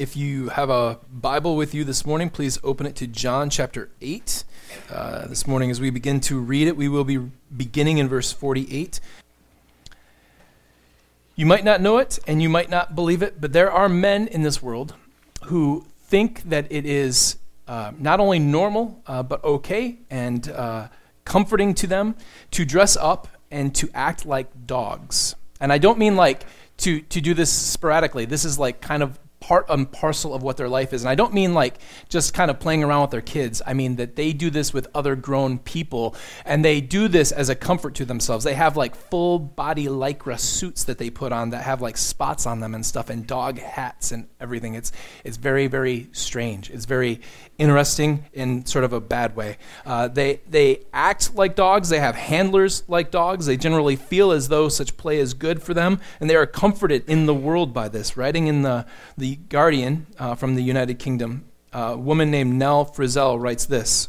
If you have a Bible with you this morning, please open it to John chapter 8. Uh, this morning, as we begin to read it, we will be beginning in verse 48. You might not know it and you might not believe it, but there are men in this world who think that it is uh, not only normal, uh, but okay and uh, comforting to them to dress up and to act like dogs. And I don't mean like to, to do this sporadically. This is like kind of part and parcel of what their life is. And I don't mean like just kind of playing around with their kids. I mean that they do this with other grown people and they do this as a comfort to themselves. They have like full body lycra suits that they put on that have like spots on them and stuff and dog hats and everything. It's it's very very strange. It's very interesting in sort of a bad way. Uh, they they act like dogs. They have handlers like dogs. They generally feel as though such play is good for them, and they are comforted in the world by this. Writing in the the Guardian uh, from the United Kingdom, a woman named Nell Frizzell writes this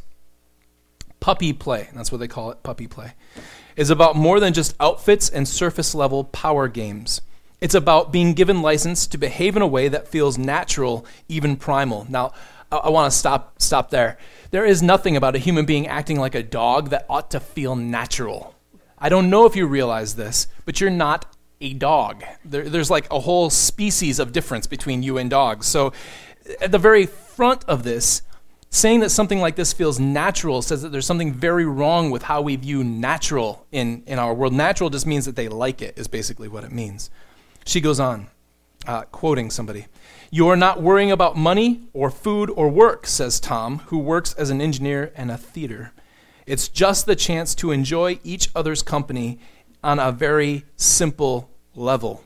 Puppy play, that's what they call it, puppy play, is about more than just outfits and surface level power games. It's about being given license to behave in a way that feels natural, even primal. Now, I, I want to stop stop there. There is nothing about a human being acting like a dog that ought to feel natural. I don't know if you realize this, but you're not a dog. There, there's like a whole species of difference between you and dogs. So, at the very front of this, saying that something like this feels natural says that there's something very wrong with how we view natural in, in our world. Natural just means that they like it, is basically what it means. She goes on, uh, quoting somebody. You are not worrying about money or food or work, says Tom, who works as an engineer and a theater. It's just the chance to enjoy each other's company on a very simple level.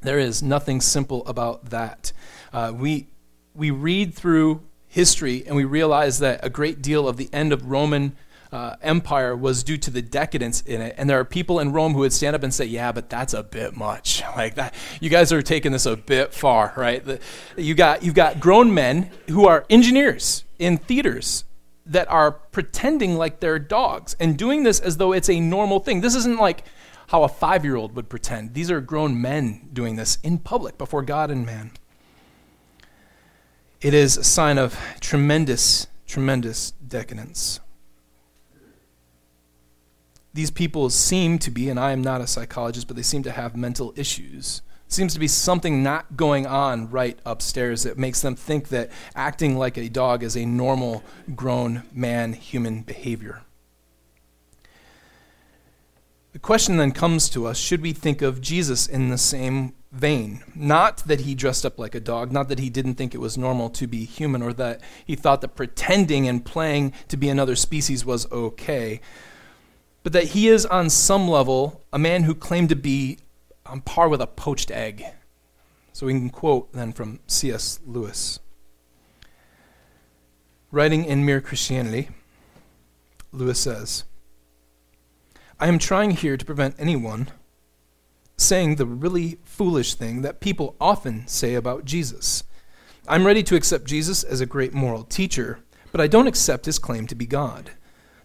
There is nothing simple about that. Uh, we, we read through history and we realize that a great deal of the end of Roman uh, Empire was due to the decadence in it. And there are people in Rome who would stand up and say, "Yeah, but that's a bit much. Like that, you guys are taking this a bit far, right? The, you got you've got grown men who are engineers in theaters that are pretending like they're dogs and doing this as though it's a normal thing. This isn't like how a five year old would pretend. These are grown men doing this in public before God and man. It is a sign of tremendous, tremendous decadence. These people seem to be, and I am not a psychologist, but they seem to have mental issues. Seems to be something not going on right upstairs that makes them think that acting like a dog is a normal, grown man human behavior. The question then comes to us should we think of Jesus in the same vein? Not that he dressed up like a dog, not that he didn't think it was normal to be human, or that he thought that pretending and playing to be another species was okay, but that he is on some level a man who claimed to be on par with a poached egg. So we can quote then from C.S. Lewis. Writing in Mere Christianity, Lewis says, I am trying here to prevent anyone saying the really foolish thing that people often say about Jesus. I'm ready to accept Jesus as a great moral teacher, but I don't accept his claim to be God.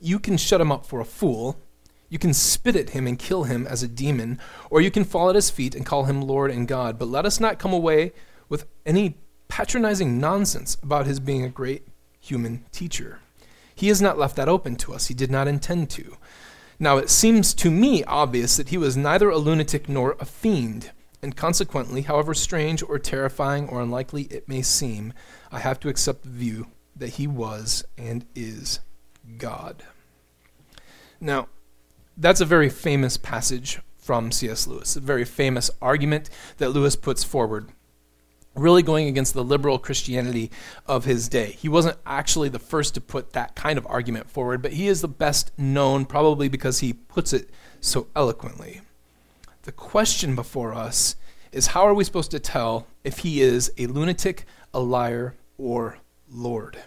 You can shut him up for a fool, you can spit at him and kill him as a demon, or you can fall at his feet and call him Lord and God. But let us not come away with any patronizing nonsense about his being a great human teacher. He has not left that open to us, he did not intend to. Now, it seems to me obvious that he was neither a lunatic nor a fiend, and consequently, however strange or terrifying or unlikely it may seem, I have to accept the view that he was and is God. Now, that's a very famous passage from C.S. Lewis, a very famous argument that Lewis puts forward really going against the liberal Christianity of his day. He wasn't actually the first to put that kind of argument forward, but he is the best known probably because he puts it so eloquently. The question before us is how are we supposed to tell if he is a lunatic, a liar, or Lord.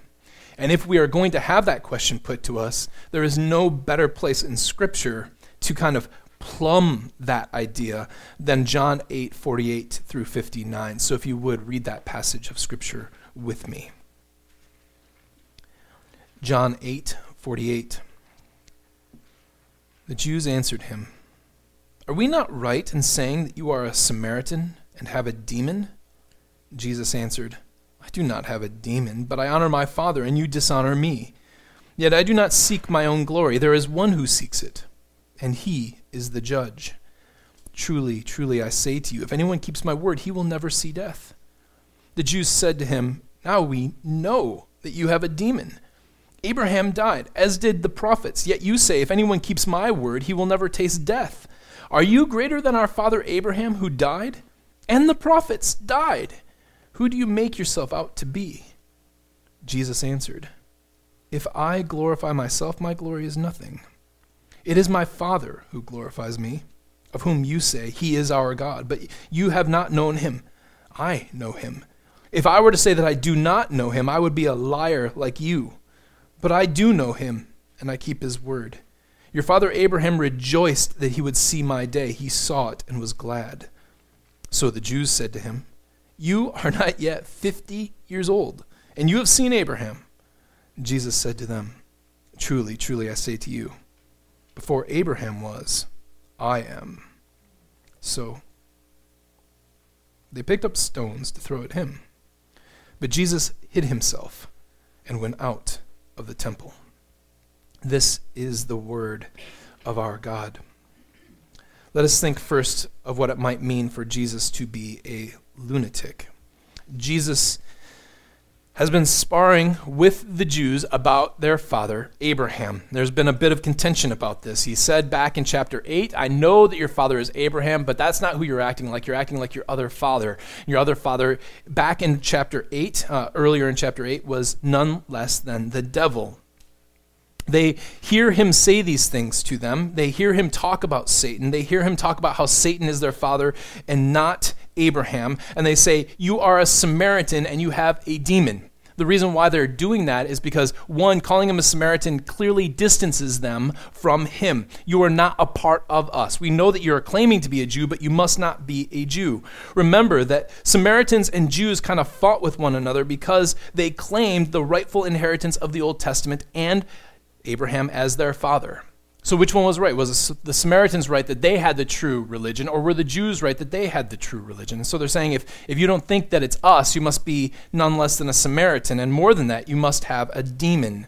And if we are going to have that question put to us, there is no better place in Scripture to kind of plumb that idea than John 8 48 through 59. So if you would read that passage of Scripture with me. John 8 48. The Jews answered him, Are we not right in saying that you are a Samaritan and have a demon? Jesus answered, I do not have a demon, but I honor my Father, and you dishonor me. Yet I do not seek my own glory. There is one who seeks it, and he is the judge. Truly, truly, I say to you, if anyone keeps my word, he will never see death. The Jews said to him, Now we know that you have a demon. Abraham died, as did the prophets, yet you say, If anyone keeps my word, he will never taste death. Are you greater than our father Abraham, who died? And the prophets died. Who do you make yourself out to be? Jesus answered, If I glorify myself, my glory is nothing. It is my Father who glorifies me, of whom you say, He is our God, but you have not known him. I know him. If I were to say that I do not know him, I would be a liar like you. But I do know him, and I keep his word. Your father Abraham rejoiced that he would see my day. He saw it and was glad. So the Jews said to him, you are not yet 50 years old, and you have seen Abraham. Jesus said to them, Truly, truly, I say to you, before Abraham was, I am. So they picked up stones to throw at him. But Jesus hid himself and went out of the temple. This is the word of our God. Let us think first of what it might mean for Jesus to be a lunatic. Jesus has been sparring with the Jews about their father, Abraham. There's been a bit of contention about this. He said back in chapter 8, I know that your father is Abraham, but that's not who you're acting like. You're acting like your other father. Your other father, back in chapter 8, uh, earlier in chapter 8, was none less than the devil. They hear him say these things to them. They hear him talk about Satan. They hear him talk about how Satan is their father and not Abraham. And they say, You are a Samaritan and you have a demon. The reason why they're doing that is because, one, calling him a Samaritan clearly distances them from him. You are not a part of us. We know that you're claiming to be a Jew, but you must not be a Jew. Remember that Samaritans and Jews kind of fought with one another because they claimed the rightful inheritance of the Old Testament and Abraham as their father. So, which one was right? Was the Samaritans right that they had the true religion, or were the Jews right that they had the true religion? And so they're saying if, if you don't think that it's us, you must be none less than a Samaritan, and more than that, you must have a demon.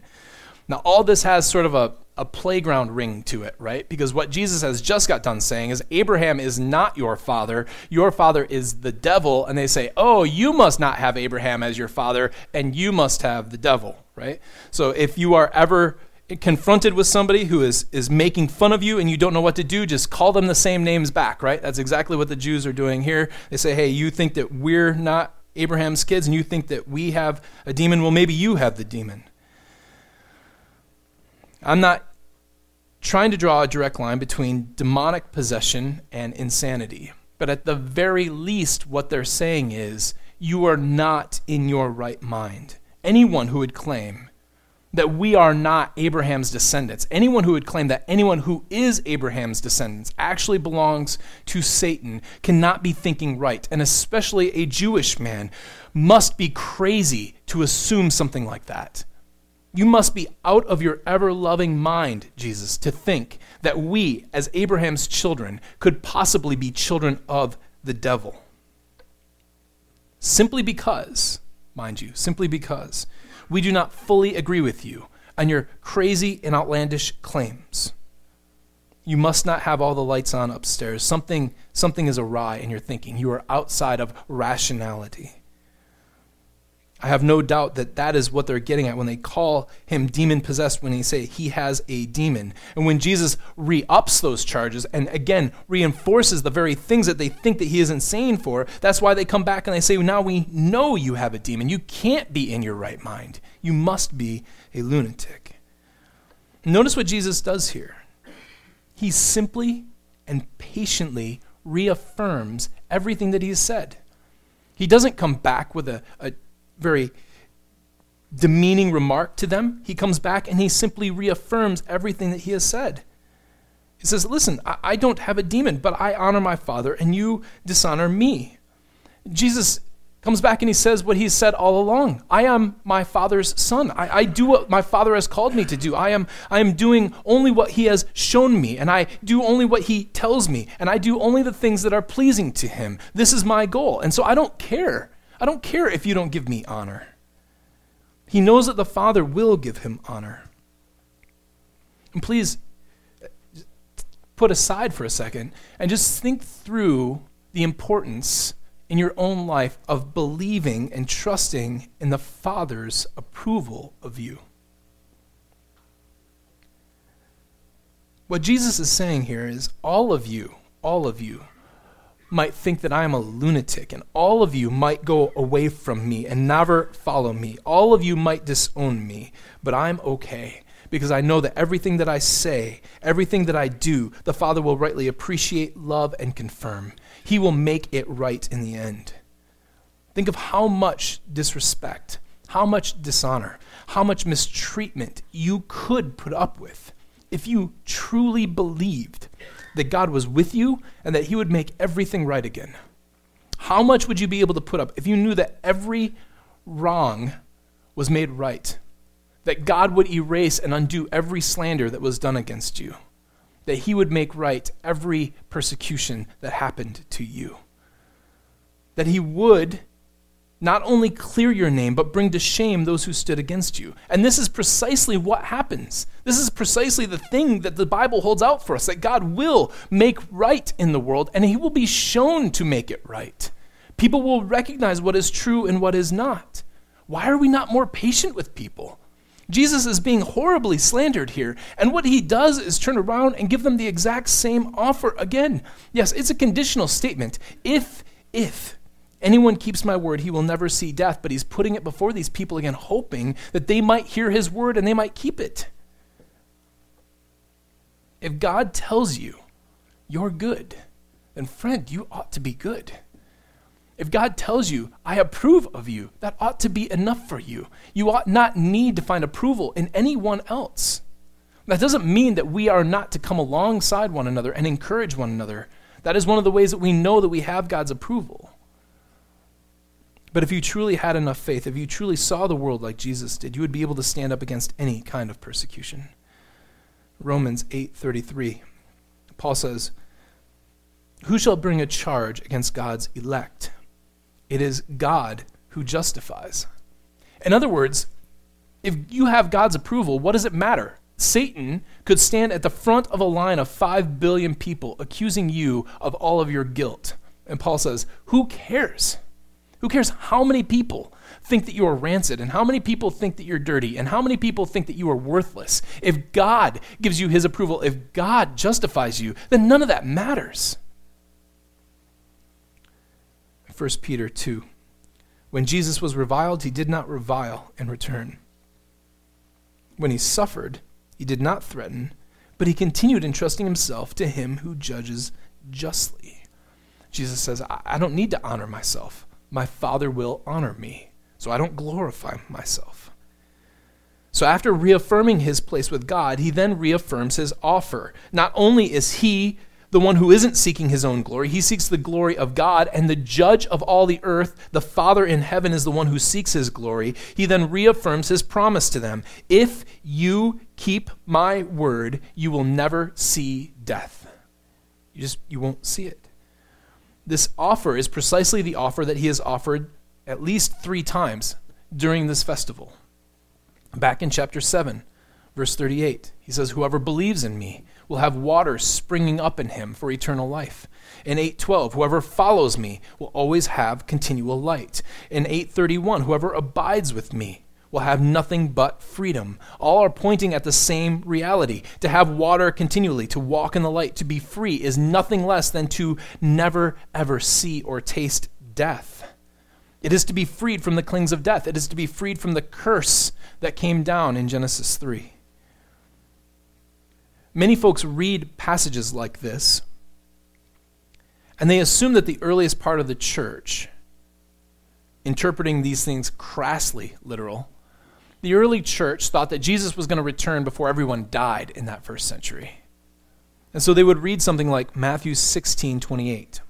Now, all this has sort of a, a playground ring to it, right? Because what Jesus has just got done saying is Abraham is not your father, your father is the devil. And they say, oh, you must not have Abraham as your father, and you must have the devil, right? So if you are ever confronted with somebody who is, is making fun of you and you don't know what to do, just call them the same names back, right? That's exactly what the Jews are doing here. They say, hey, you think that we're not Abraham's kids and you think that we have a demon? Well, maybe you have the demon. I'm not trying to draw a direct line between demonic possession and insanity. But at the very least, what they're saying is, you are not in your right mind. Anyone who would claim that we are not Abraham's descendants. Anyone who would claim that anyone who is Abraham's descendants actually belongs to Satan cannot be thinking right, and especially a Jewish man must be crazy to assume something like that. You must be out of your ever loving mind, Jesus, to think that we, as Abraham's children, could possibly be children of the devil. Simply because, mind you, simply because we do not fully agree with you on your crazy and outlandish claims. You must not have all the lights on upstairs. Something, something is awry in your thinking. You are outside of rationality. I have no doubt that that is what they're getting at when they call him demon possessed, when they say he has a demon. And when Jesus re ups those charges and again reinforces the very things that they think that he is insane for, that's why they come back and they say, Now we know you have a demon. You can't be in your right mind. You must be a lunatic. Notice what Jesus does here. He simply and patiently reaffirms everything that he has said. He doesn't come back with a, a very demeaning remark to them. He comes back and he simply reaffirms everything that he has said. He says, Listen, I, I don't have a demon, but I honor my Father, and you dishonor me. Jesus comes back and he says what he's said all along I am my Father's son. I, I, do what my Father has called me to do. I am, I am doing only what he has shown me, and I do only what he tells me, and I do only the things that are pleasing to him. This is my goal. And so I don't care. I don't care if you don't give me honor. He knows that the Father will give him honor. And please put aside for a second and just think through the importance in your own life of believing and trusting in the Father's approval of you. What Jesus is saying here is all of you, all of you, might think that I am a lunatic, and all of you might go away from me and never follow me. All of you might disown me, but I'm okay because I know that everything that I say, everything that I do, the Father will rightly appreciate, love, and confirm. He will make it right in the end. Think of how much disrespect, how much dishonor, how much mistreatment you could put up with if you truly believed that God was with you and that He would make everything right again? How much would you be able to put up if you knew that every wrong was made right? That God would erase and undo every slander that was done against you? That He would make right every persecution that happened to you? That He would not only clear your name, but bring to shame those who stood against you. And this is precisely what happens. This is precisely the thing that the Bible holds out for us that God will make right in the world, and He will be shown to make it right. People will recognize what is true and what is not. Why are we not more patient with people? Jesus is being horribly slandered here, and what he does is turn around and give them the exact same offer again. Yes, it's a conditional statement. If, if Anyone keeps my word, he will never see death. But he's putting it before these people again, hoping that they might hear his word and they might keep it. If God tells you you're good, then friend, you ought to be good. If God tells you, I approve of you, that ought to be enough for you. You ought not need to find approval in anyone else. That doesn't mean that we are not to come alongside one another and encourage one another. That is one of the ways that we know that we have God's approval. But if you truly had enough faith, if you truly saw the world like Jesus did, you would be able to stand up against any kind of persecution. Romans 8:33. Paul says, "Who shall bring a charge against God's elect? It is God who justifies." In other words, if you have God's approval, what does it matter? Satan could stand at the front of a line of 5 billion people accusing you of all of your guilt. And Paul says, "Who cares?" Who cares how many people think that you are rancid and how many people think that you're dirty and how many people think that you are worthless? If God gives you his approval, if God justifies you, then none of that matters. 1 Peter 2. When Jesus was reviled, he did not revile in return. When he suffered, he did not threaten, but he continued entrusting himself to him who judges justly. Jesus says, I, don't need to honor myself my Father will honor me. So I don't glorify myself. So after reaffirming his place with God, he then reaffirms his offer. Not only is he the one who isn't seeking his own glory, he seeks the glory of God, and the judge of all the earth, the Father in heaven, is the one who seeks his glory. He then reaffirms his promise to them If you keep my word, you will never see death. You just you won't see it. This offer is precisely the offer that he has offered at least three times during this festival. Back in chapter 7, verse 38, he says, Whoever believes in me will have water springing up in him for eternal life. In 8:12, whoever follows me will always have continual light. In 8:31, whoever abides with me will have nothing but freedom. All are pointing at the same reality. To have water continually, to walk in the light, to be free is nothing less than to never, ever see or taste death. It is to be freed from the clings of death. It is to be freed from the curse that came down in Genesis 3. Many folks read passages like this, and they assume that the earliest part of the church interpreting these things crassly literal, the early church thought that Jesus was going to return before everyone died in that first century. And so they would read something like Matthew 16 28,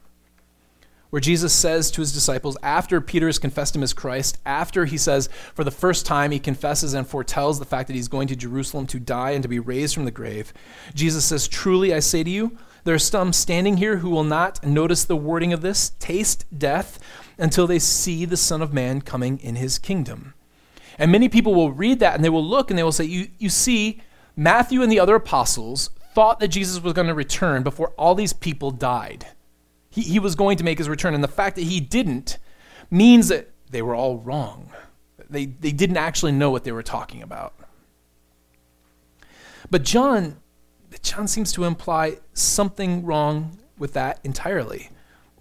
where Jesus says to his disciples, after Peter has confessed him as Christ, after he says, for the first time, he confesses and foretells the fact that he's going to Jerusalem to die and to be raised from the grave, Jesus says, Truly I say to you, there are some standing here who will not notice the wording of this, taste death, until they see the Son of Man coming in his kingdom. And many people will read that and they will look and they will say, You, you see, Matthew and the other apostles thought that Jesus was going to return before all these people died. He, he was going to make his return. And the fact that he didn't means that they were all wrong. They, they didn't actually know what they were talking about. But John, John seems to imply something wrong with that entirely.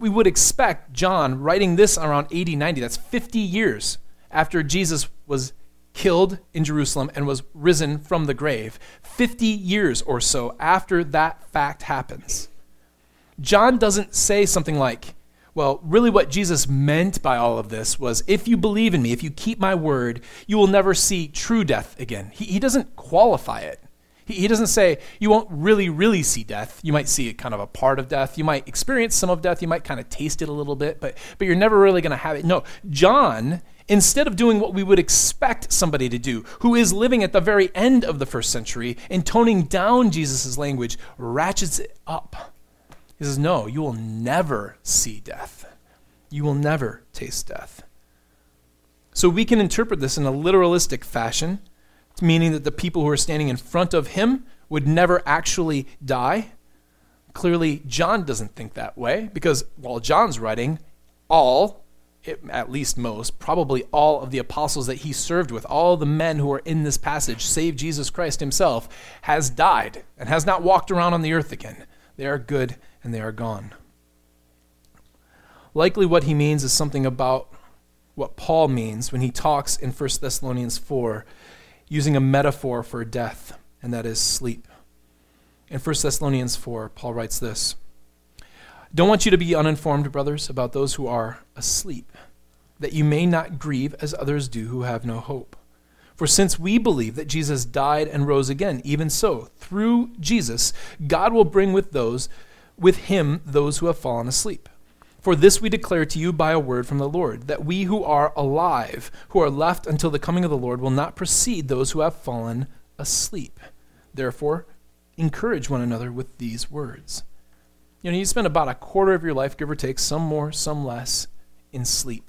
We would expect John writing this around 80, 90, that's 50 years after Jesus was killed in Jerusalem and was risen from the grave, 50 years or so after that fact happens. John doesn't say something like, well, really, what Jesus meant by all of this was if you believe in me, if you keep my word, you will never see true death again. He, he doesn't qualify it. He, he doesn't say you won't really, really see death. You might see kind of a part of death. You might experience some of death. You might kind of taste it a little bit, but, but you're never really going to have it. No, John instead of doing what we would expect somebody to do, who is living at the very end of the first century and toning down Jesus' language, ratchets it up. He says, No, you will never see death. You will never taste death. So we can interpret this in a literalistic fashion, meaning that the people who are standing in front of him would never actually die. Clearly, John doesn't think that way because while John's writing, all at least most, probably all of the apostles that he served with, all the men who are in this passage, save Jesus Christ himself, has died and has not walked around on the earth again. They are good and they are gone. Likely what he means is something about what Paul means when he talks in 1 Thessalonians 4 using a metaphor for death, and that is sleep. In 1 Thessalonians 4, Paul writes this don't want you to be uninformed, brothers, about those who are asleep, that you may not grieve as others do who have no hope. For since we believe that Jesus died and rose again, even so, through Jesus, God will bring with those with him those who have fallen asleep. For this we declare to you by a word from the Lord, that we who are alive, who are left until the coming of the Lord, will not precede those who have fallen asleep. Therefore, encourage one another with these words. You know, you spend about a quarter of your life, give or take, some more, some less, in sleep.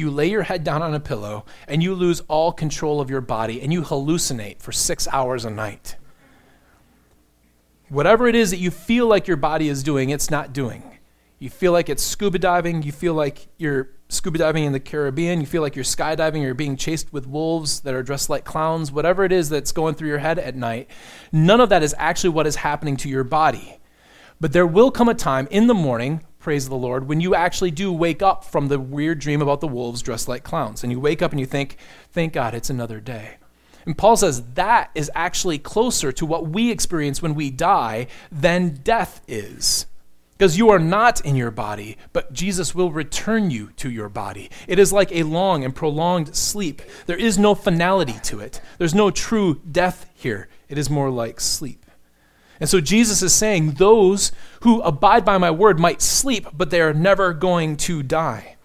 You lay your head down on a pillow and you lose all control of your body and you hallucinate for six hours a night. Whatever it is that you feel like your body is doing, it's not doing. You feel like it's scuba diving, you feel like you're scuba diving in the Caribbean, you feel like you're skydiving, you're being chased with wolves that are dressed like clowns, whatever it is that's going through your head at night, none of that is actually what is happening to your body. But there will come a time in the morning, praise the Lord, when you actually do wake up from the weird dream about the wolves dressed like clowns. And you wake up and you think, thank God it's another day. And Paul says that is actually closer to what we experience when we die than death is. Because you are not in your body, but Jesus will return you to your body. It is like a long and prolonged sleep. There is no finality to it, there's no true death here. It is more like sleep. And so Jesus is saying, Those who abide by my word might sleep, but they are never going to die.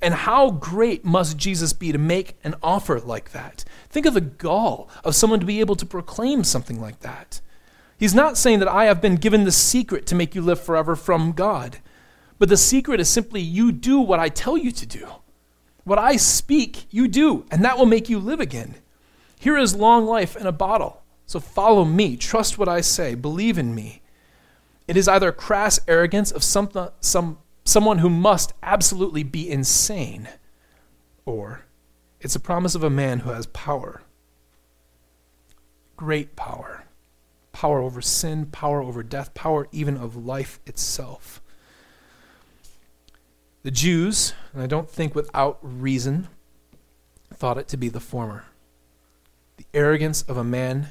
And how great must Jesus be to make an offer like that? Think of the gall of someone to be able to proclaim something like that. He's not saying that I have been given the secret to make you live forever from God, but the secret is simply you do what I tell you to do. What I speak, you do, and that will make you live again. Here is long life in a bottle. So follow me, trust what I say, believe in me. It is either crass arrogance of some, some, someone who must absolutely be insane, or it's a promise of a man who has power. Great power. Power over sin, power over death, power even of life itself. The Jews, and I don't think without reason, thought it to be the former. The arrogance of a man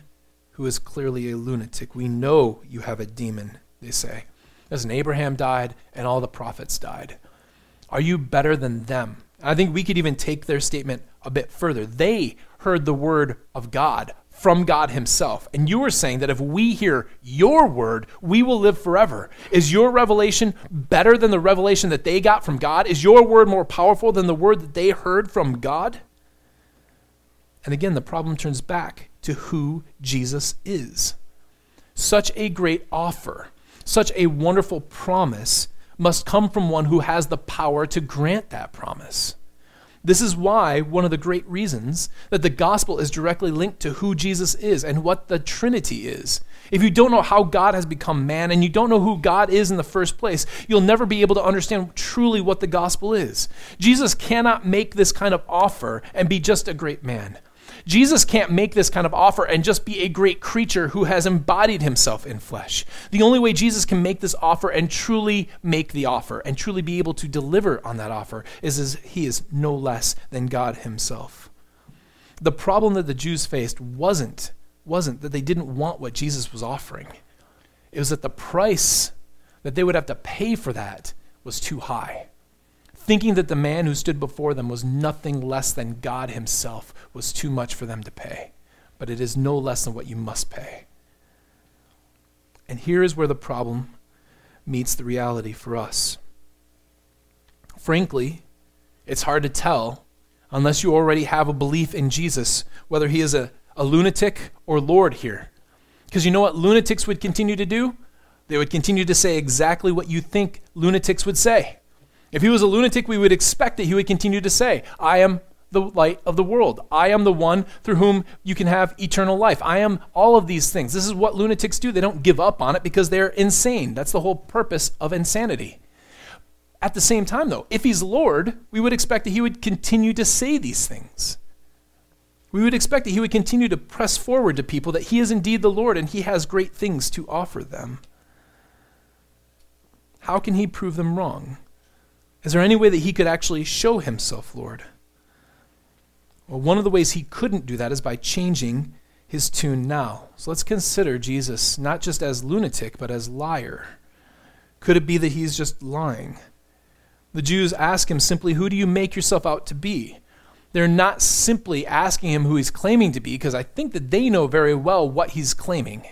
who is clearly a lunatic. We know you have a demon, they say. As Abraham died and all the prophets died. Are you better than them? I think we could even take their statement a bit further. They heard the word of God from God Himself. And you are saying that if we hear your word, we will live forever. Is your revelation better than the revelation that they got from God? Is your word more powerful than the word that they heard from God? And again, the problem turns back to who Jesus is. Such a great offer, such a wonderful promise must come from one who has the power to grant that promise. This is why one of the great reasons that the gospel is directly linked to who Jesus is and what the Trinity is. If you don't know how God has become man and you don't know who God is in the first place, you'll never be able to understand truly what the gospel is. Jesus cannot make this kind of offer and be just a great man. Jesus can't make this kind of offer and just be a great creature who has embodied himself in flesh. The only way Jesus can make this offer and truly make the offer and truly be able to deliver on that offer is as he is no less than God himself. The problem that the Jews faced wasn't wasn't that they didn't want what Jesus was offering. It was that the price that they would have to pay for that was too high thinking that the man who stood before them was nothing less than God Himself was too much for them to pay. But it is no less than what you must pay. And here is where the problem meets the reality for us. Frankly, it's hard to tell unless you already have a belief in Jesus whether he is a, a lunatic or Lord here. Because you know what lunatics would continue to do? They would continue to say exactly what you think lunatics would say. If he was a lunatic, we would expect that he would continue to say, I am the light of the world. I am the one through whom you can have eternal life. I am all of these things. This is what lunatics do. They don't give up on it because they're insane. That's the whole purpose of insanity. At the same time, though, if he's Lord, we would expect that he would continue to say these things. We would expect that he would continue to press forward to people that he is indeed the Lord and he has great things to offer them. How can he prove them wrong? Is there any way that he could actually show himself Lord? Well, one of the ways he couldn't do that is by changing his tune now. So let's consider Jesus not just as lunatic, but as liar. Could it be that he's just lying? The Jews ask him simply, Who do you make yourself out to be? They're not simply asking him who he's claiming to be, because I think that they know very well what he's claiming.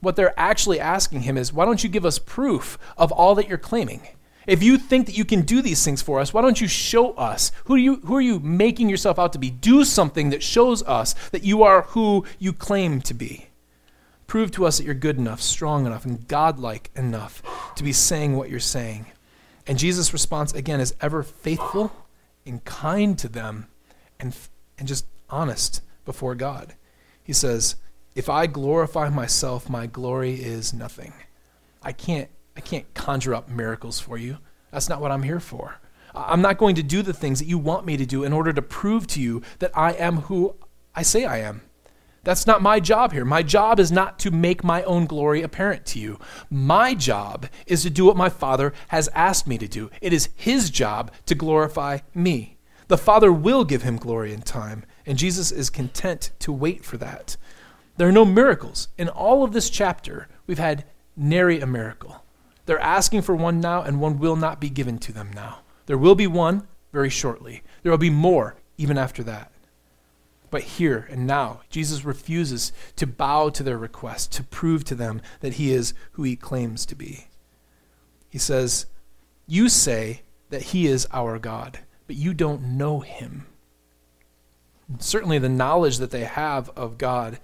What they're actually asking him is, Why don't you give us proof of all that you're claiming? If you think that you can do these things for us, why don't you show us? Who are you, who are you making yourself out to be? Do something that shows us that you are who you claim to be. Prove to us that you're good enough, strong enough, and godlike enough to be saying what you're saying. And Jesus' response, again, is ever faithful and kind to them and, and just honest before God. He says, If I glorify myself, my glory is nothing. I can't I can't conjure up miracles for you. That's not what I'm here for. I'm not going to do the things that you want me to do in order to prove to you that I am who I say I am. That's not my job here. My job is not to make my own glory apparent to you. My job is to do what my Father has asked me to do. It is His job to glorify me. The Father will give Him glory in time, and Jesus is content to wait for that. There are no miracles. In all of this chapter, we've had nary a miracle. They're asking for one now, and one will not be given to them now. There will be one very shortly. There will be more even after that. But here and now, Jesus refuses to bow to their request, to prove to them that he is who he claims to be. He says, You say that he is our God, but you don't know him. Certainly, the knowledge that they have of God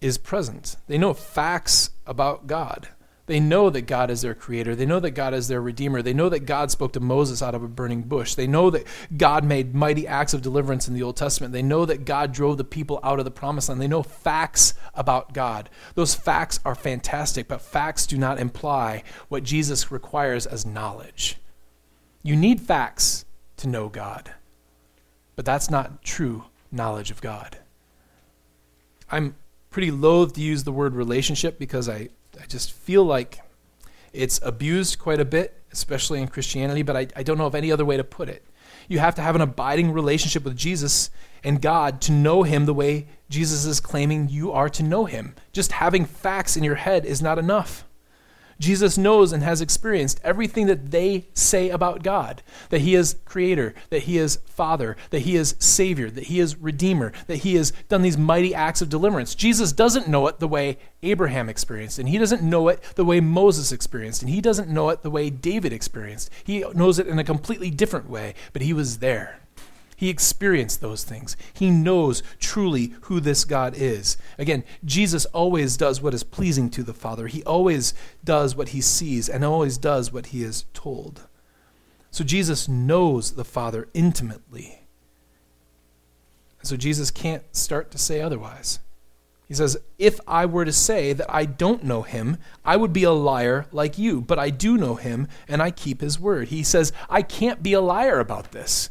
is present. They know facts about God. They know that God is their creator. They know that God is their redeemer. They know that God spoke to Moses out of a burning bush. They know that God made mighty acts of deliverance in the Old Testament. They know that God drove the people out of the promised land. They know facts about God. Those facts are fantastic, but facts do not imply what Jesus requires as knowledge. You need facts to know God, but that's not true knowledge of God. I'm pretty loath to use the word relationship because I I just feel like it's abused quite a bit, especially in Christianity, but I, I don't know of any other way to put it. You have to have an abiding relationship with Jesus and God to know Him the way Jesus is claiming you are to know Him. Just having facts in your head is not enough. Jesus knows and has experienced everything that they say about God that He is Creator, that He is Father, that He is Savior, that He is Redeemer, that He has done these mighty acts of deliverance. Jesus doesn't know it the way Abraham experienced, and He doesn't know it the way Moses experienced, and He doesn't know it the way David experienced. He knows it in a completely different way, but He was there. He experienced those things. He knows truly who this God is. Again, Jesus always does what is pleasing to the Father. He always does what he sees and always does what he is told. So Jesus knows the Father intimately. And So Jesus can't start to say otherwise. He says, If I were to say that I don't know him, I would be a liar like you, but I do know him and I keep his word. He says, I can't be a liar about this.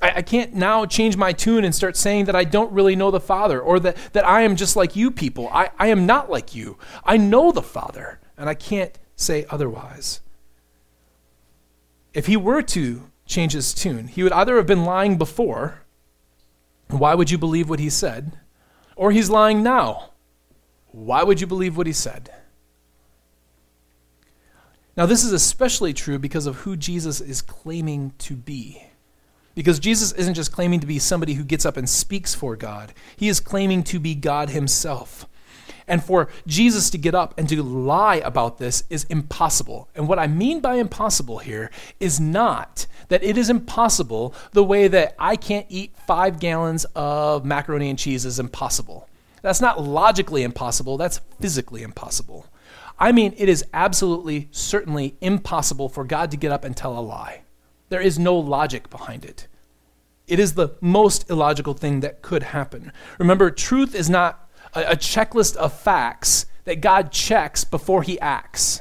I, I, can't now change my tune and start saying that I don't really know the Father or that, that I am just like you people. I, I am not like you. I know the Father, and I can't say otherwise. If he were to change his tune, he would either have been lying before, why would you believe what he said? Or he's lying now. Why would you believe what he said? Now, this is especially true because of who Jesus is claiming to be. Because Jesus isn't just claiming to be somebody who gets up and speaks for God, he is claiming to be God himself. And for Jesus to get up and to lie about this is impossible. And what I mean by impossible here is not that it is impossible the way that I can't eat five gallons of macaroni and cheese is impossible. That's not logically impossible, that's physically impossible. I mean, it is absolutely, certainly impossible for God to get up and tell a lie. There is no logic behind it. It is the most illogical thing that could happen. Remember, truth is not a, a checklist of facts that God checks before he acts.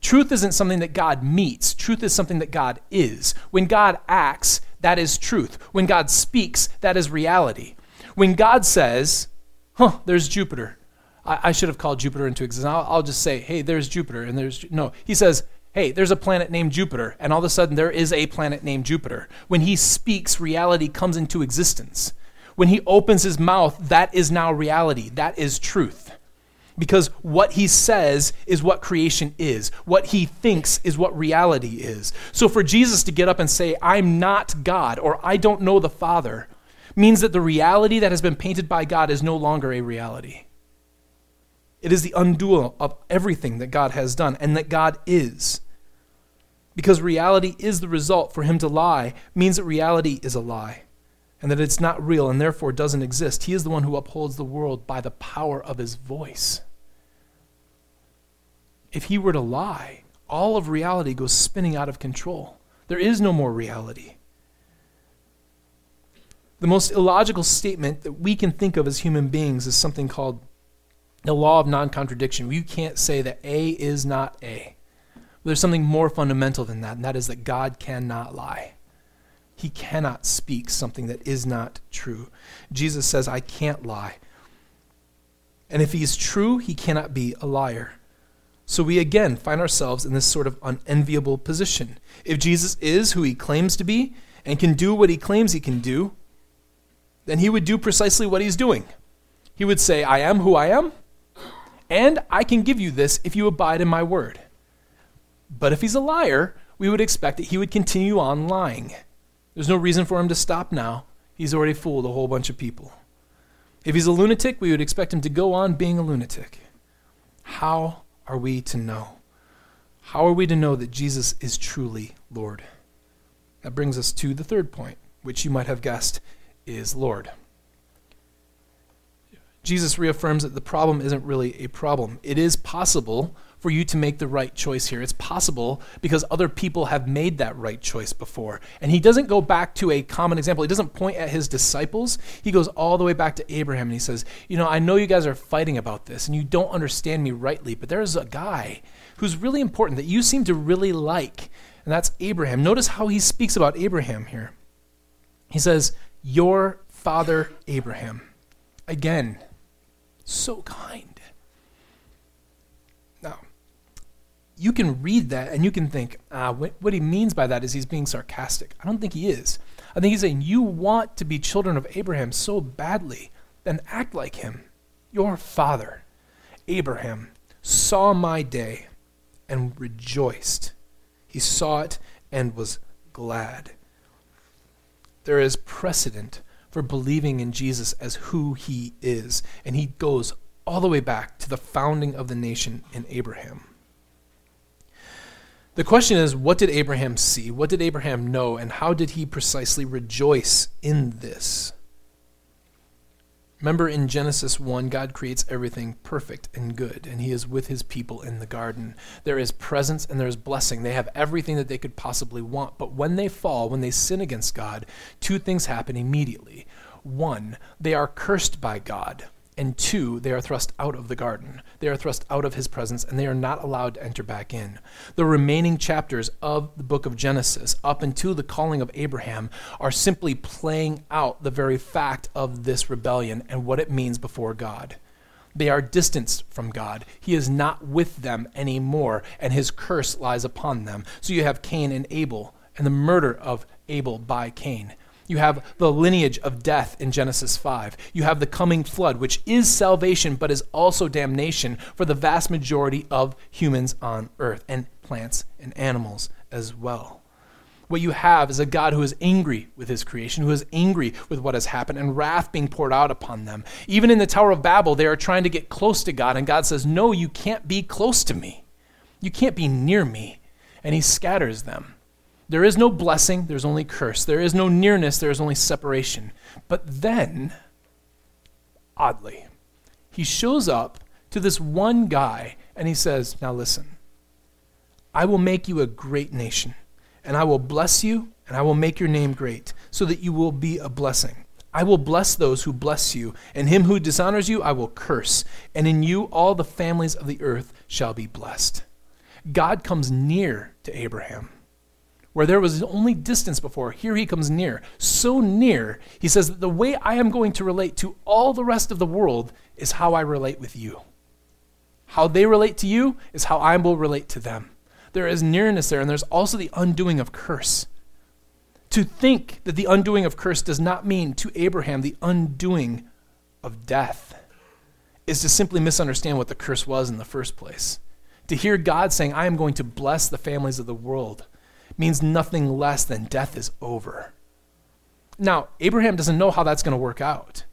Truth isn't something that God meets. Truth is something that God is. When God acts, that is truth. When God speaks, that is reality. When God says, huh, there's Jupiter. I, should have called Jupiter into existence. I'll, just say, hey, there's Jupiter. And there's, no, he says, hey, there's a planet named Jupiter, and all of a sudden there is a planet named Jupiter. When he speaks, reality comes into existence. When he opens his mouth, that is now reality. That is truth. Because what he says is what creation is. What he thinks is what reality is. So for Jesus to get up and say, I'm not God, or I don't know the Father, means that the reality that has been painted by God is no longer a reality. It is the undoing of everything that God has done and that God is. Because reality is the result. For him to lie means that reality is a lie and that it's not real and therefore doesn't exist. He is the one who upholds the world by the power of his voice. If he were to lie, all of reality goes spinning out of control. There is no more reality. The most illogical statement that we can think of as human beings is something called the law of non contradiction. You can't say that A is not A. There's something more fundamental than that, and that is that God cannot lie. He cannot speak something that is not true. Jesus says, I can't lie. And if he is true, he cannot be a liar. So we again find ourselves in this sort of unenviable position. If Jesus is who he claims to be and can do what he claims he can do, then he would do precisely what he's doing. He would say, I am who I am, and I can give you this if you abide in my word. But if he's a liar, we would expect that he would continue on lying. There's no reason for him to stop now. He's already fooled a whole bunch of people. If he's a lunatic, we would expect him to go on being a lunatic. How are we to know? How are we to know that Jesus is truly Lord? That brings us to the third point, which you might have guessed is Lord. Jesus reaffirms that the problem isn't really a problem. It is possible for you to make the right choice here. It's possible because other people have made that right choice before. And he doesn't go back to a common example. He doesn't point at his disciples. He goes all the way back to Abraham and he says, You know, I know you guys are fighting about this and you don't understand me rightly, but there's a guy who's really important that you seem to really like, and that's Abraham. Notice how he speaks about Abraham here. He says, Your father Abraham. Again, so kind. Now, you can read that and you can think, ah, what, what he means by that is he's being sarcastic. I don't think he is. I think he's saying, you want to be children of Abraham so badly, then act like him. Your father, Abraham, saw my day and rejoiced. He saw it and was glad. There is precedent for believing in Jesus as who he is, and he goes all the way back to the founding of the nation in Abraham. The question is what did Abraham see? What did Abraham know? And how did he precisely rejoice in this? Remember in Genesis 1, God creates everything perfect and good, and He is with His people in the garden. There is presence and there is blessing. They have everything that they could possibly want. But when they fall, when they sin against God, two things happen immediately. One, they are cursed by God and two, they are thrust out of the garden. They are thrust out of his presence, and they are not allowed to enter back in. The remaining chapters of the book of Genesis, up until the calling of Abraham, are simply playing out the very fact of this rebellion and what it means before God. They are distanced from God. He is not with them anymore, and his curse lies upon them. So you have Cain and Abel, and the murder of Abel by Cain. You have the lineage of death in Genesis 5. You have the coming flood, which is salvation, but is also damnation for the vast majority of humans on earth, and plants and animals as well. What you have is a God who is angry with his creation, who is angry with what has happened, and wrath being poured out upon them. Even in the Tower of Babel, they are trying to get close to God, and God says, No, you can't be close to me. You can't be near me. And he scatters them. There is no blessing, there's only curse. There is no nearness, there is only separation. But then, oddly, he shows up to this one guy and he says, Now listen, I will make you a great nation, and I will bless you, and I will make your name great, so that you will be a blessing. I will bless those who bless you, and him who dishonors you I will curse, and in you all the families of the earth shall be blessed. God comes near to Abraham where there was only distance before, here he comes near. So near, he says that the way I am going to relate to all the rest of the world is how I relate with you. How they relate to you is how I will relate to them. There is nearness there, and there's also the undoing of curse. To think that the undoing of curse does not mean to Abraham the undoing of death is to simply misunderstand what the curse was in the first place. To hear God saying, I am going to bless the families of the world means nothing less than death is over. Now, Abraham doesn't know how that's going to work out.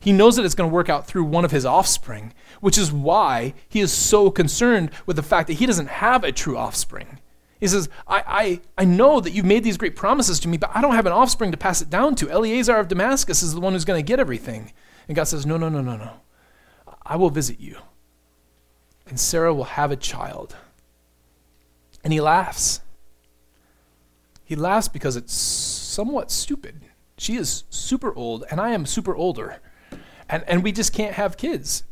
He knows that it's going to work out through one of his offspring, which is why he is so concerned with the fact that he doesn't have a true offspring. He says, I, I, I know that you've made these great promises to me, but I don't have an offspring to pass it down to. Eleazar of Damascus is the one who's going to get everything. And God says, No, no, no, no, no. I will visit you. And Sarah will have a child. And he laughs. He laughs because it's somewhat stupid. She is super old, and I am super older. And, and we just can't have kids.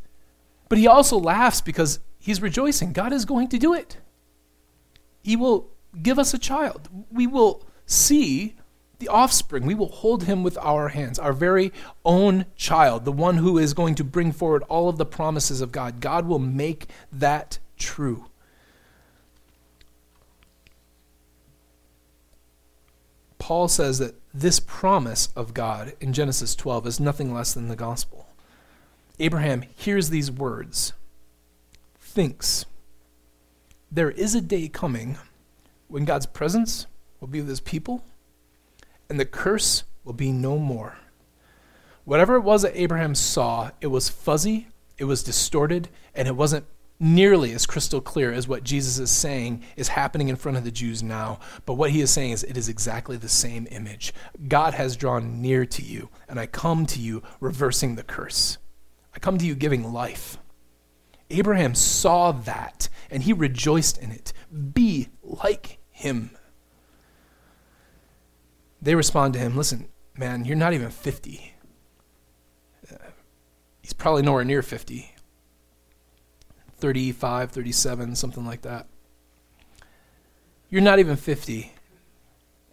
But he also laughs because he's rejoicing. God is going to do it. He will give us a child. We will see the offspring. We will hold him with our hands, our very own child, the one who is going to bring forward all of the promises of God. God will make that true. Paul says that this promise of God in Genesis 12 is nothing less than the gospel. Abraham hears these words, thinks, there is a day coming when God's presence will be with his people, and the curse will be no more. Whatever it was that Abraham saw, it was fuzzy, it was distorted, and it wasn't nearly as crystal clear as what Jesus is saying is happening in front of the Jews now. But what he is saying is it is exactly the same image. God has drawn near to you, and I come to you reversing the curse. I come to you giving life. Abraham saw that, and he rejoiced in it. Be like him. They respond to him Listen, man, you're not even 50. Uh, he's probably nowhere near 50. 35, 37, something like that. You're not even 50.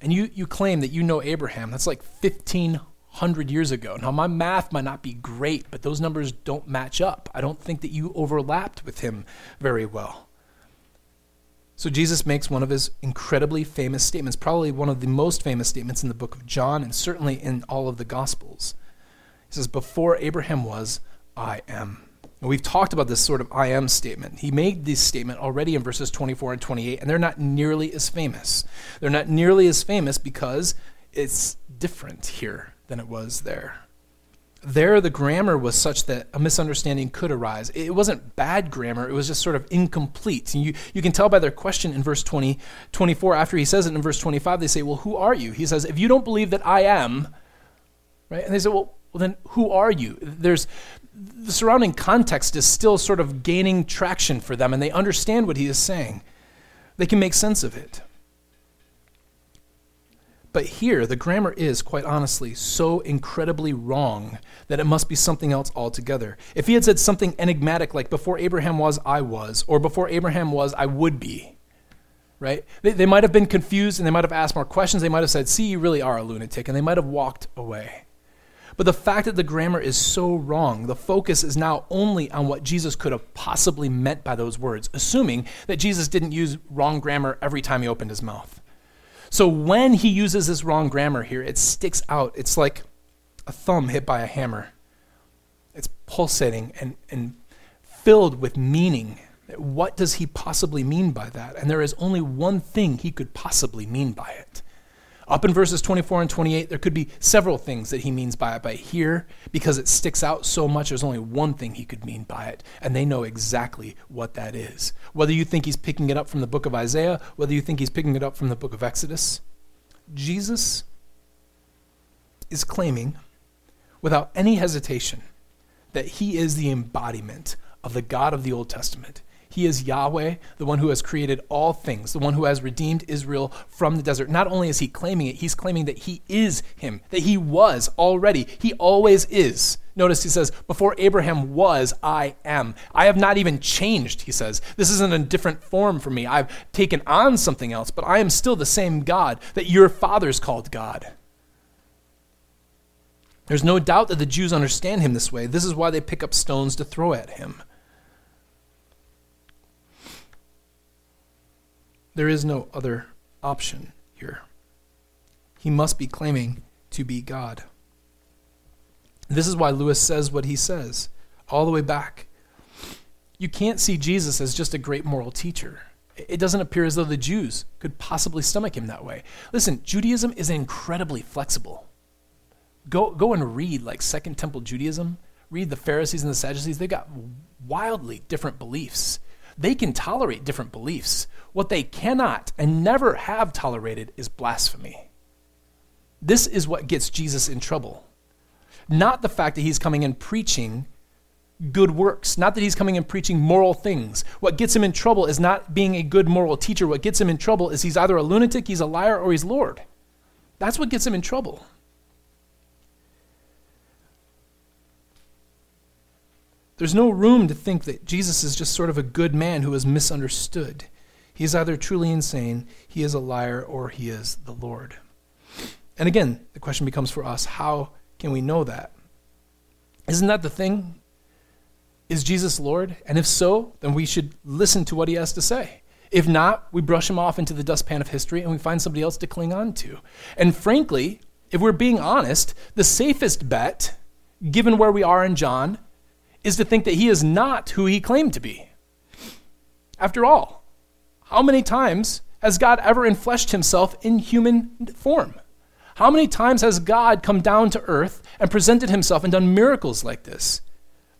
And you, you claim that you know Abraham. That's like 1,500 years ago. Now, my math might not be great, but those numbers don't match up. I don't think that you overlapped with him very well. So, Jesus makes one of his incredibly famous statements, probably one of the most famous statements in the book of John and certainly in all of the Gospels. He says, Before Abraham was, I am. And we've talked about this sort of I am statement. He made this statement already in verses 24 and 28, and they're not nearly as famous. They're not nearly as famous because it's different here than it was there. There, the grammar was such that a misunderstanding could arise. It wasn't bad grammar, it was just sort of incomplete. And you, you can tell by their question in verse 20, 24. After he says it in verse 25, they say, Well, who are you? He says, If you don't believe that I am, right? And they say, Well, well then who are you? There's the surrounding context is still sort of gaining traction for them, and they understand what he is saying. They can make sense of it. But here, the grammar is, quite honestly, so incredibly wrong that it must be something else altogether. If he had said something enigmatic like, before Abraham was, I was, or before Abraham was, I would be, right? They, they might have been confused and they might have asked more questions. They might have said, See, you really are a lunatic, and they might have walked away. But the fact that the grammar is so wrong, the focus is now only on what Jesus could have possibly meant by those words, assuming that Jesus didn't use wrong grammar every time he opened his mouth. So when he uses this wrong grammar here, it sticks out. It's like a thumb hit by a hammer. It's pulsating and, and filled with meaning. What does he possibly mean by that? And there is only one thing he could possibly mean by it. Up in verses 24 and 28, there could be several things that he means by it, but here, because it sticks out so much, there's only one thing he could mean by it, and they know exactly what that is. Whether you think he's picking it up from the book of Isaiah, whether you think he's picking it up from the book of Exodus, Jesus is claiming, without any hesitation, that he is the embodiment of the God of the Old Testament. He is Yahweh, the one who has created all things, the one who has redeemed Israel from the desert. Not only is he claiming it, he's claiming that he is him, that he was already. He always is. Notice he says, Before Abraham was, I am. I have not even changed, he says. This isn't a different form for me. I've taken on something else, but I am still the same God that your fathers called God. There's no doubt that the Jews understand him this way. This is why they pick up stones to throw at him. There is no other option here. He must be claiming to be God. This is why Lewis says what he says, all the way back. You can't see Jesus as just a great moral teacher. It doesn't appear as though the Jews could possibly stomach him that way. Listen, Judaism is incredibly flexible. Go, go and read like Second Temple Judaism. Read the Pharisees and the Sadducees. They've got wildly different beliefs. They can tolerate different beliefs. What they cannot and never have tolerated is blasphemy. This is what gets Jesus in trouble. Not the fact that he's coming and preaching good works, not that he's coming and preaching moral things. What gets him in trouble is not being a good moral teacher. What gets him in trouble is he's either a lunatic, he's a liar, or he's Lord. That's what gets him in trouble. There's no room to think that Jesus is just sort of a good man who is misunderstood. He is either truly insane, he is a liar, or he is the Lord. And again, the question becomes for us how can we know that? Isn't that the thing? Is Jesus Lord? And if so, then we should listen to what he has to say. If not, we brush him off into the dustpan of history and we find somebody else to cling on to. And frankly, if we're being honest, the safest bet, given where we are in John, is to think that he is not who he claimed to be. After all, how many times has God ever enfleshed himself in human form? How many times has God come down to earth and presented himself and done miracles like this?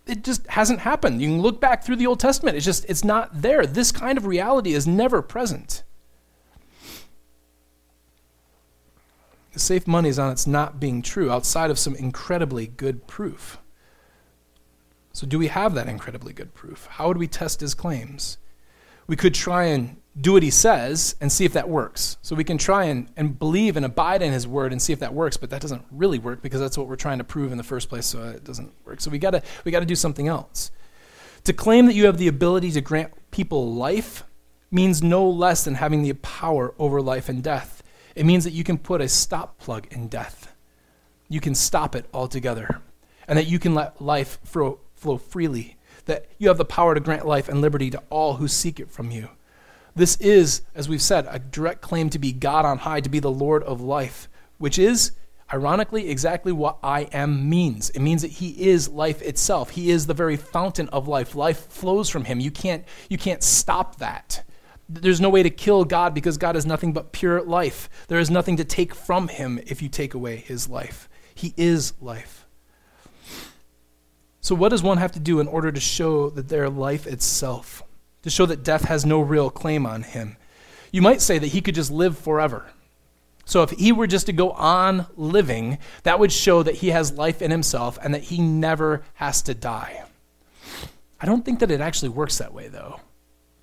It just hasn't happened. You can look back through the Old Testament. It's just, it's not there. This kind of reality is never present. The safe money is on its not being true outside of some incredibly good proof. So, do we have that incredibly good proof? How would we test his claims? We could try and do what he says and see if that works. So we can try and, and believe and abide in his word and see if that works, but that doesn't really work because that's what we're trying to prove in the first place, so it doesn't work. So we gotta we gotta do something else. To claim that you have the ability to grant people life means no less than having the power over life and death. It means that you can put a stop plug in death. You can stop it altogether. And that you can let life flow, flow freely, that you have the power to grant life and liberty to all who seek it from you. This is, as we've said, a direct claim to be God on high, to be the Lord of life, which is Ironically, exactly what I am means. It means that he is life itself. He is the very fountain of life. Life flows from him. You can't, you can't stop that. There's no way to kill God because God is nothing but pure life. There is nothing to take from him if you take away his life. He is life. So, what does one have to do in order to show that they're life itself? To show that death has no real claim on him? You might say that he could just live forever. So if he were just to go on living, that would show that he has life in himself and that he never has to die. I don't think that it actually works that way, though.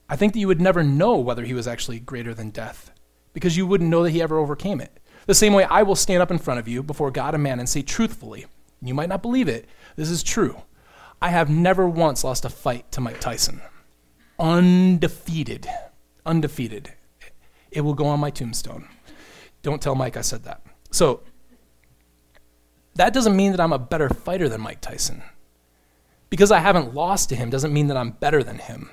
I think that you would never know whether he was actually greater than death because you wouldn't know that he ever overcame it. The same way I will stand up in front of you before God and man and say truthfully, you might not believe it, this is true. I have never once lost a fight to Mike Tyson. Undefeated. Undefeated. It will go on my tombstone. Don't tell Mike I said that. So, that doesn't mean that I'm a better fighter than Mike Tyson. Because I haven't lost to him doesn't mean that I'm better than him.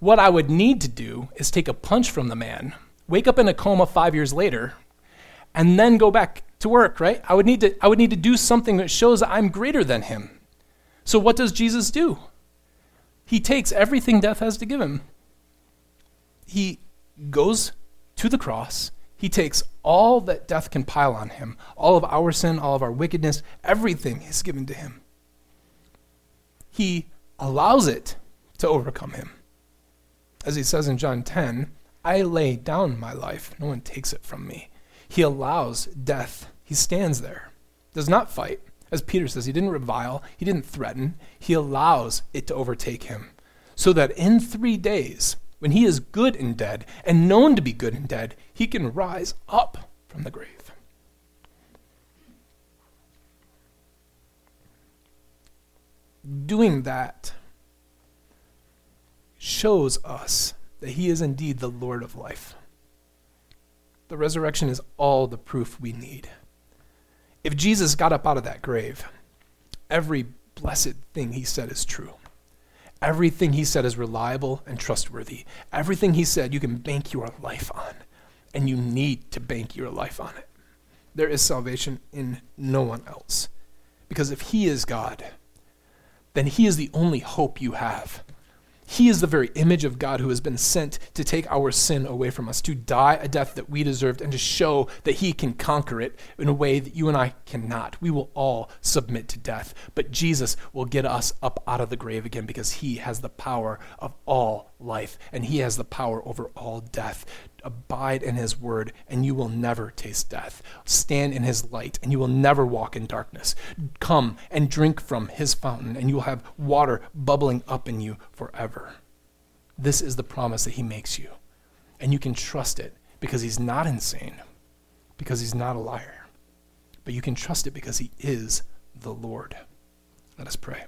What I would need to do is take a punch from the man, wake up in a coma five years later, and then go back to work, right? I would need to, I would need to do something that shows that I'm greater than him. So, what does Jesus do? He takes everything death has to give him. He goes to the cross he takes all that death can pile on him, all of our sin, all of our wickedness, everything is given to him. He allows it to overcome him. As he says in John 10, I lay down my life, no one takes it from me. He allows death. He stands there, does not fight. As Peter says, he didn't revile, he didn't threaten. He allows it to overtake him. So that in three days, when he is good and dead, and known to be good and dead, he can rise up from the grave. Doing that shows us that he is indeed the Lord of life. The resurrection is all the proof we need. If Jesus got up out of that grave, every blessed thing he said is true. Everything he said is reliable and trustworthy. Everything he said you can bank your life on, and you need to bank your life on it. There is salvation in no one else. Because if he is God, then he is the only hope you have. He is the very image of God who has been sent to take our sin away from us, to die a death that we deserved, and to show that He can conquer it in a way that you and I cannot. We will all submit to death, but Jesus will get us up out of the grave again because He has the power of all life, and He has the power over all death. Abide in his word, and you will never taste death. Stand in his light, and you will never walk in darkness. Come and drink from his fountain, and you will have water bubbling up in you forever. This is the promise that he makes you. And you can trust it because he's not insane, because he's not a liar. But you can trust it because he is the Lord. Let us pray.